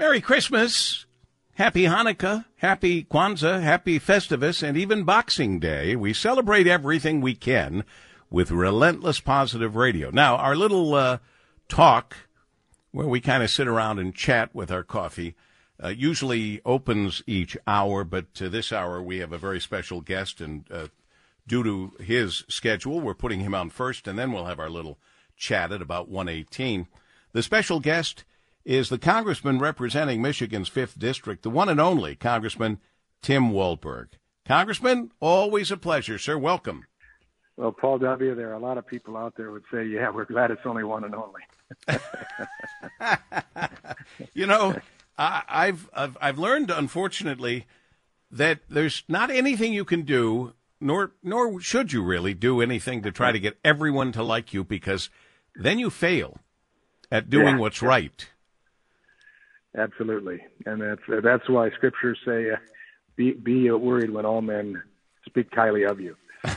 Merry Christmas, Happy Hanukkah, Happy Kwanzaa, Happy Festivus, and even Boxing Day. We celebrate everything we can with relentless positive radio. Now, our little uh, talk where we kind of sit around and chat with our coffee uh, usually opens each hour, but to this hour we have a very special guest, and uh, due to his schedule, we're putting him on first, and then we'll have our little chat at about 118. The special guest is the congressman representing Michigan's 5th District, the one and only Congressman Tim Walberg. Congressman, always a pleasure, sir. Welcome. Well, Paul W., there are a lot of people out there would say, yeah, we're glad it's only one and only. you know, I, I've, I've, I've learned, unfortunately, that there's not anything you can do, nor, nor should you really do anything to try to get everyone to like you because then you fail at doing Yeah, what's right. Absolutely, and that's uh, that's why scriptures say, uh, "Be be worried when all men speak highly of you."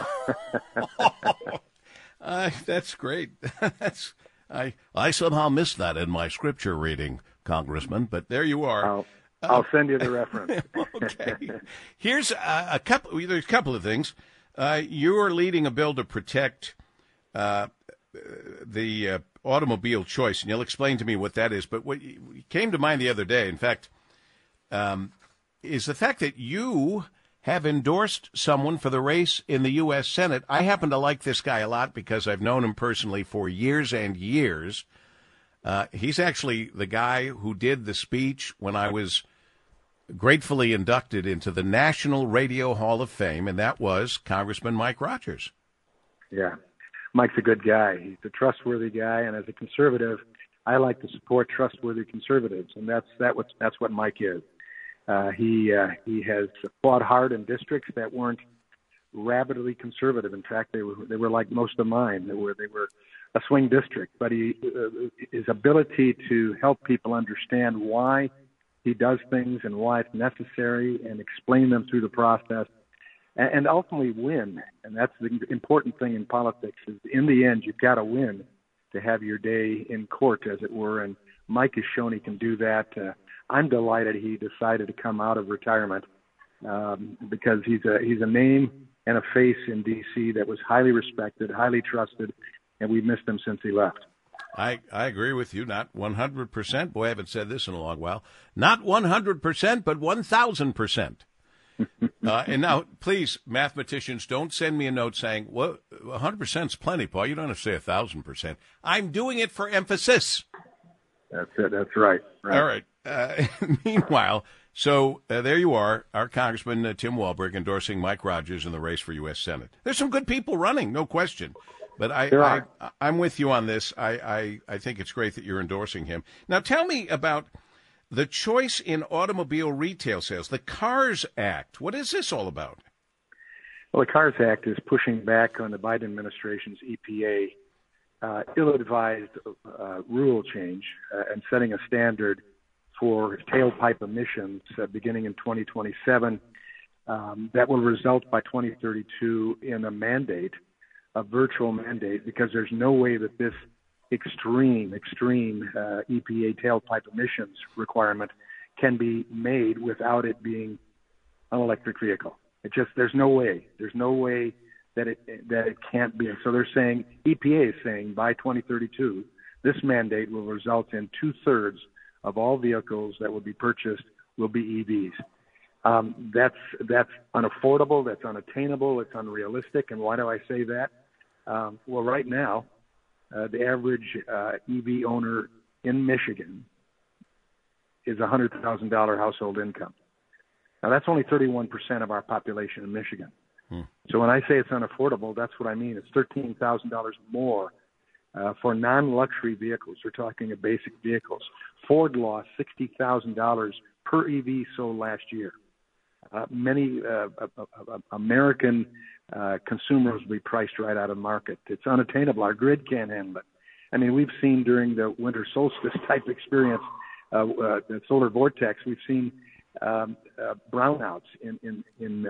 Uh, that's great. that's I I somehow missed that in my scripture reading, Congressman. But there you are. I'll I'll send you the reference. okay. Here's a, a couple. There's a couple of things. Uh, you are leading a bill to protect uh, the uh, automobile choice, and you'll explain to me what that is. But what came to mind the other day, in fact, um, is the fact that you have endorsed someone for the race in the U.S. Senate. I happen to like this guy a lot because I've known him personally for years and years. Uh, he's actually the guy who did the speech when I was gratefully inducted into the National Radio Hall of Fame, and that was Congressman Mike Rogers. Yeah, Mike's a good guy. He's a trustworthy guy, and as a conservative, I like to support trustworthy conservatives, and that's that what that's what Mike is. Uh, he uh, he has fought hard in districts that weren't rabidly conservative. In fact, they were they were like most of mine. They were they were a swing district. But he uh, his ability to help people understand why he does things and why it's necessary, and explain them through the process, and, and ultimately win. And that's the important thing in politics. Is in the end, you've got to win to have your day in court, as it were. And Mike has shown he can do that. Uh, I'm delighted he decided to come out of retirement um, because he's a he's a name and a face in D.C. that was highly respected, highly trusted, and we've missed him since he left. I, I agree with you. Not 100%. Boy, I haven't said this in a long while. Not 100%, but 1,000%. Uh, and now, please, mathematicians, don't send me a note saying, well, 100% is plenty, Paul. You don't have to say 1,000%. I'm doing it for emphasis. That's it. That's right. right. All right. Uh, meanwhile, so uh, there you are, our Congressman uh, Tim Walberg endorsing Mike Rogers in the race for U.S. Senate. There's some good people running, no question. But I, I, I'm with you on this. I, I, I think it's great that you're endorsing him. Now, tell me about the choice in automobile retail sales, the CARS Act. What is this all about? Well, the CARS Act is pushing back on the Biden administration's EPA uh, ill-advised uh, rule change uh, and setting a standard for tailpipe emissions uh, beginning in 2027 um, that will result by 2032 in a mandate, a virtual mandate, because there's no way that this extreme, extreme uh, EPA tailpipe emissions requirement can be made without it being an electric vehicle. It just there's no way. There's no way that it that it can't be. So they're saying EPA is saying by 2032, this mandate will result in two thirds of all vehicles that will be purchased will be EVs. Um, that's that's unaffordable. That's unattainable. It's unrealistic. And why do I say that? Um, well, right now, uh, the average uh, EV owner in Michigan is a hundred thousand dollar household income. Now that's only 31% of our population in Michigan. So when I say it's unaffordable, that's what I mean. It's thirteen thousand dollars more uh, for non-luxury vehicles. We're talking of basic vehicles. Ford lost sixty thousand dollars per EV sold last year. Uh, many uh, uh, American consumers will be priced right out of market. It's unattainable. Our grid can't handle it. I mean, we've seen during the winter solstice type experience, uh, uh, the solar vortex, we've seen um, brownouts in in, in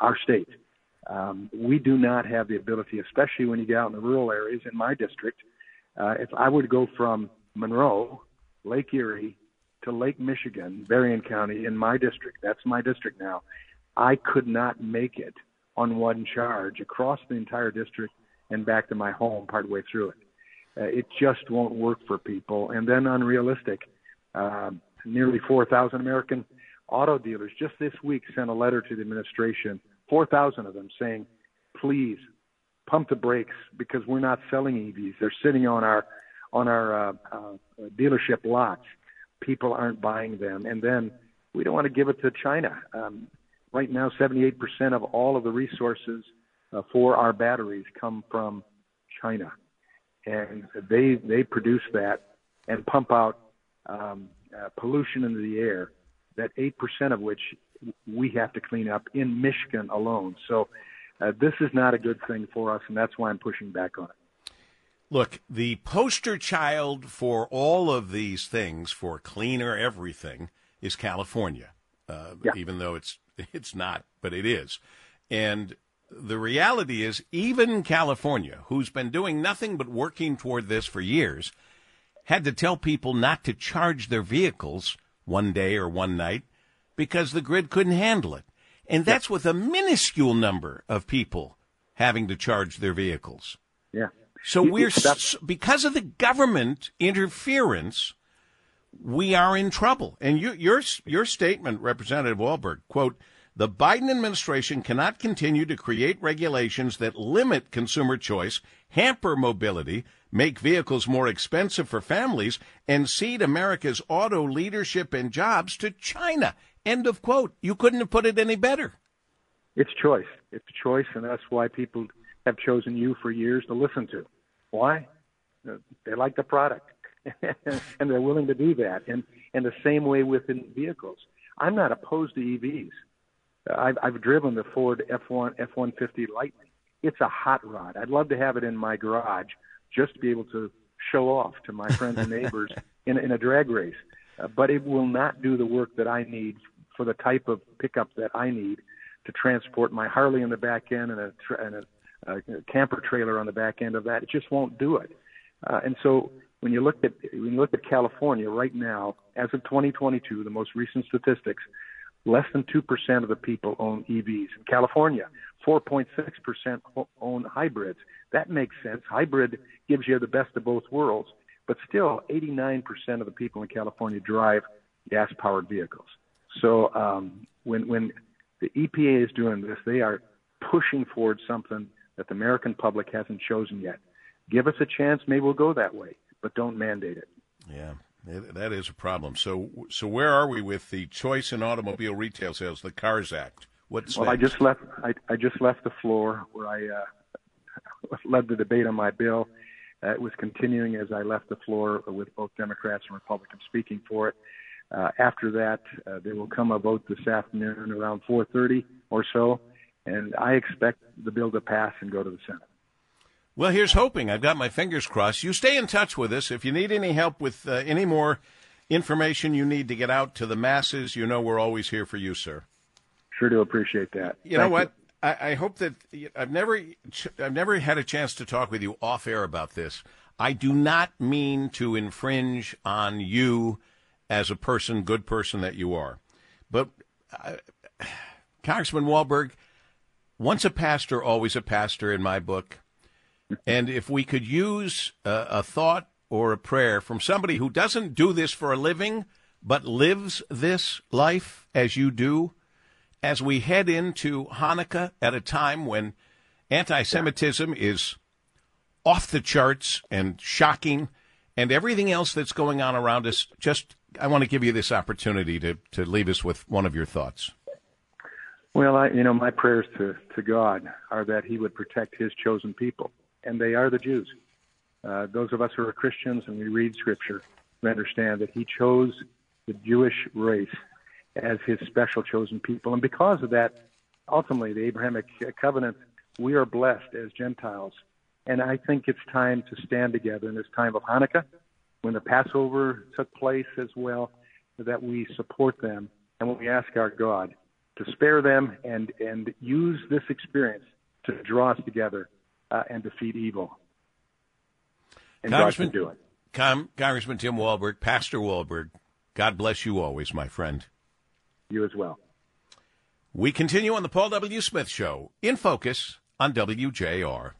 our state. Um, we do not have the ability, especially when you get out in the rural areas. In my district, if I would go from Monroe, Lake Erie, to Lake Michigan, Berrien County, in my district. That's my district now. I could not make it on one charge across the entire district and back to my home partway through it. Uh, it just won't work for people. And then unrealistic. Uh, nearly 4,000 American auto dealers just this week sent a letter to the administration, 4,000 of them saying, please pump the brakes because we're not selling EVs. They're sitting on our on our uh, uh, dealership lots. People aren't buying them, and then we don't want to give it to China. Um, right now, 78% of all of the resources uh, for our batteries come from China, and they they produce that and pump out um, uh, pollution into the air. That eight percent of which we have to clean up in Michigan alone. So uh, this is not a good thing for us, and that's why I'm pushing back on it. Look, the poster child for all of these things, for cleaner everything, is California. Uh, yeah. Even though it's it's not, but it is. And the reality is, even California, who's been doing nothing but working toward this for years, had to tell people not to charge their vehicles one day or one night because the grid couldn't handle it. And that's with a minuscule number of people having to charge their vehicles. Yeah. So we're because of the government interference, we are in trouble. And you, your your statement, Representative Walberg, quote: "The Biden administration cannot continue to create regulations that limit consumer choice, hamper mobility, make vehicles more expensive for families, and cede America's auto leadership and jobs to China." End of quote. You couldn't have put it any better. It's choice. It's choice, and that's why people have chosen you for years to listen to. Why? They like the product, and they're willing to do that. And and the same way within vehicles. I'm not opposed to EVs. I've, I've driven the Ford F1 F150 Lightning. It's a hot rod. I'd love to have it in my garage just to be able to show off to my friends and neighbors in, in a drag race. Uh, but it will not do the work that I need for the type of pickup that I need to transport my Harley in the back end and a, and a, a camper trailer on the back end of that. It just won't do it. Uh, and so when you look at when you look at California right now, as of 2022, the most recent statistics, less than two percent of the people own EVs. In California, 4.6 percent own hybrids. That makes sense. Hybrid gives you the best of both worlds, but still, 89 percent of the people in California drive gas-powered vehicles. So um, when when the EPA is doing this, they are pushing forward something that the American public hasn't chosen yet. Give us a chance, maybe we'll go that way, but don't mandate it. Yeah, that is a problem. So, so where are we with the choice in automobile retail sales, the Cars Act? What's well, next? I just left. I, I just left the floor where I uh, led the debate on my bill. Uh, it was continuing as I left the floor with both Democrats and Republicans speaking for it. Uh, after that, uh, there will come a vote this afternoon around 4:30 or so, and I expect the bill to pass and go to the Senate. Well, here's hoping. I've got my fingers crossed. You stay in touch with us. If you need any help with uh, any more information you need to get out to the masses, you know we're always here for you, sir. Sure do appreciate that. You Thank know what? You. I, I hope that I've never I've never had a chance to talk with you off air about this. I do not mean to infringe on you as a person, good person that you are. But uh, Congressman Walberg, once a pastor, always a pastor in my book. And if we could use a, a thought or a prayer from somebody who doesn't do this for a living, but lives this life as you do, as we head into Hanukkah at a time when anti Semitism is off the charts and shocking, and everything else that's going on around us just I want to give you this opportunity to, to leave us with one of your thoughts. Well, I, you know, my prayers to, to God are that He would protect His chosen people, and they are the Jews. Uh, those of us who are Christians and we read Scripture, we understand that He chose the Jewish race as His special chosen people, and because of that, ultimately, the Abrahamic covenant, we are blessed as Gentiles. And I think it's time to stand together in this time of Hanukkah when the Passover took place as well, that we support them and when we ask our God to spare them and, and use this experience to draw us together uh, and defeat evil. And Congressman, God can do it. Com- Congressman Tim Walberg, Pastor Walberg, God bless you always, my friend. You as well. We continue on the Paul W. Smith Show in focus on WJR.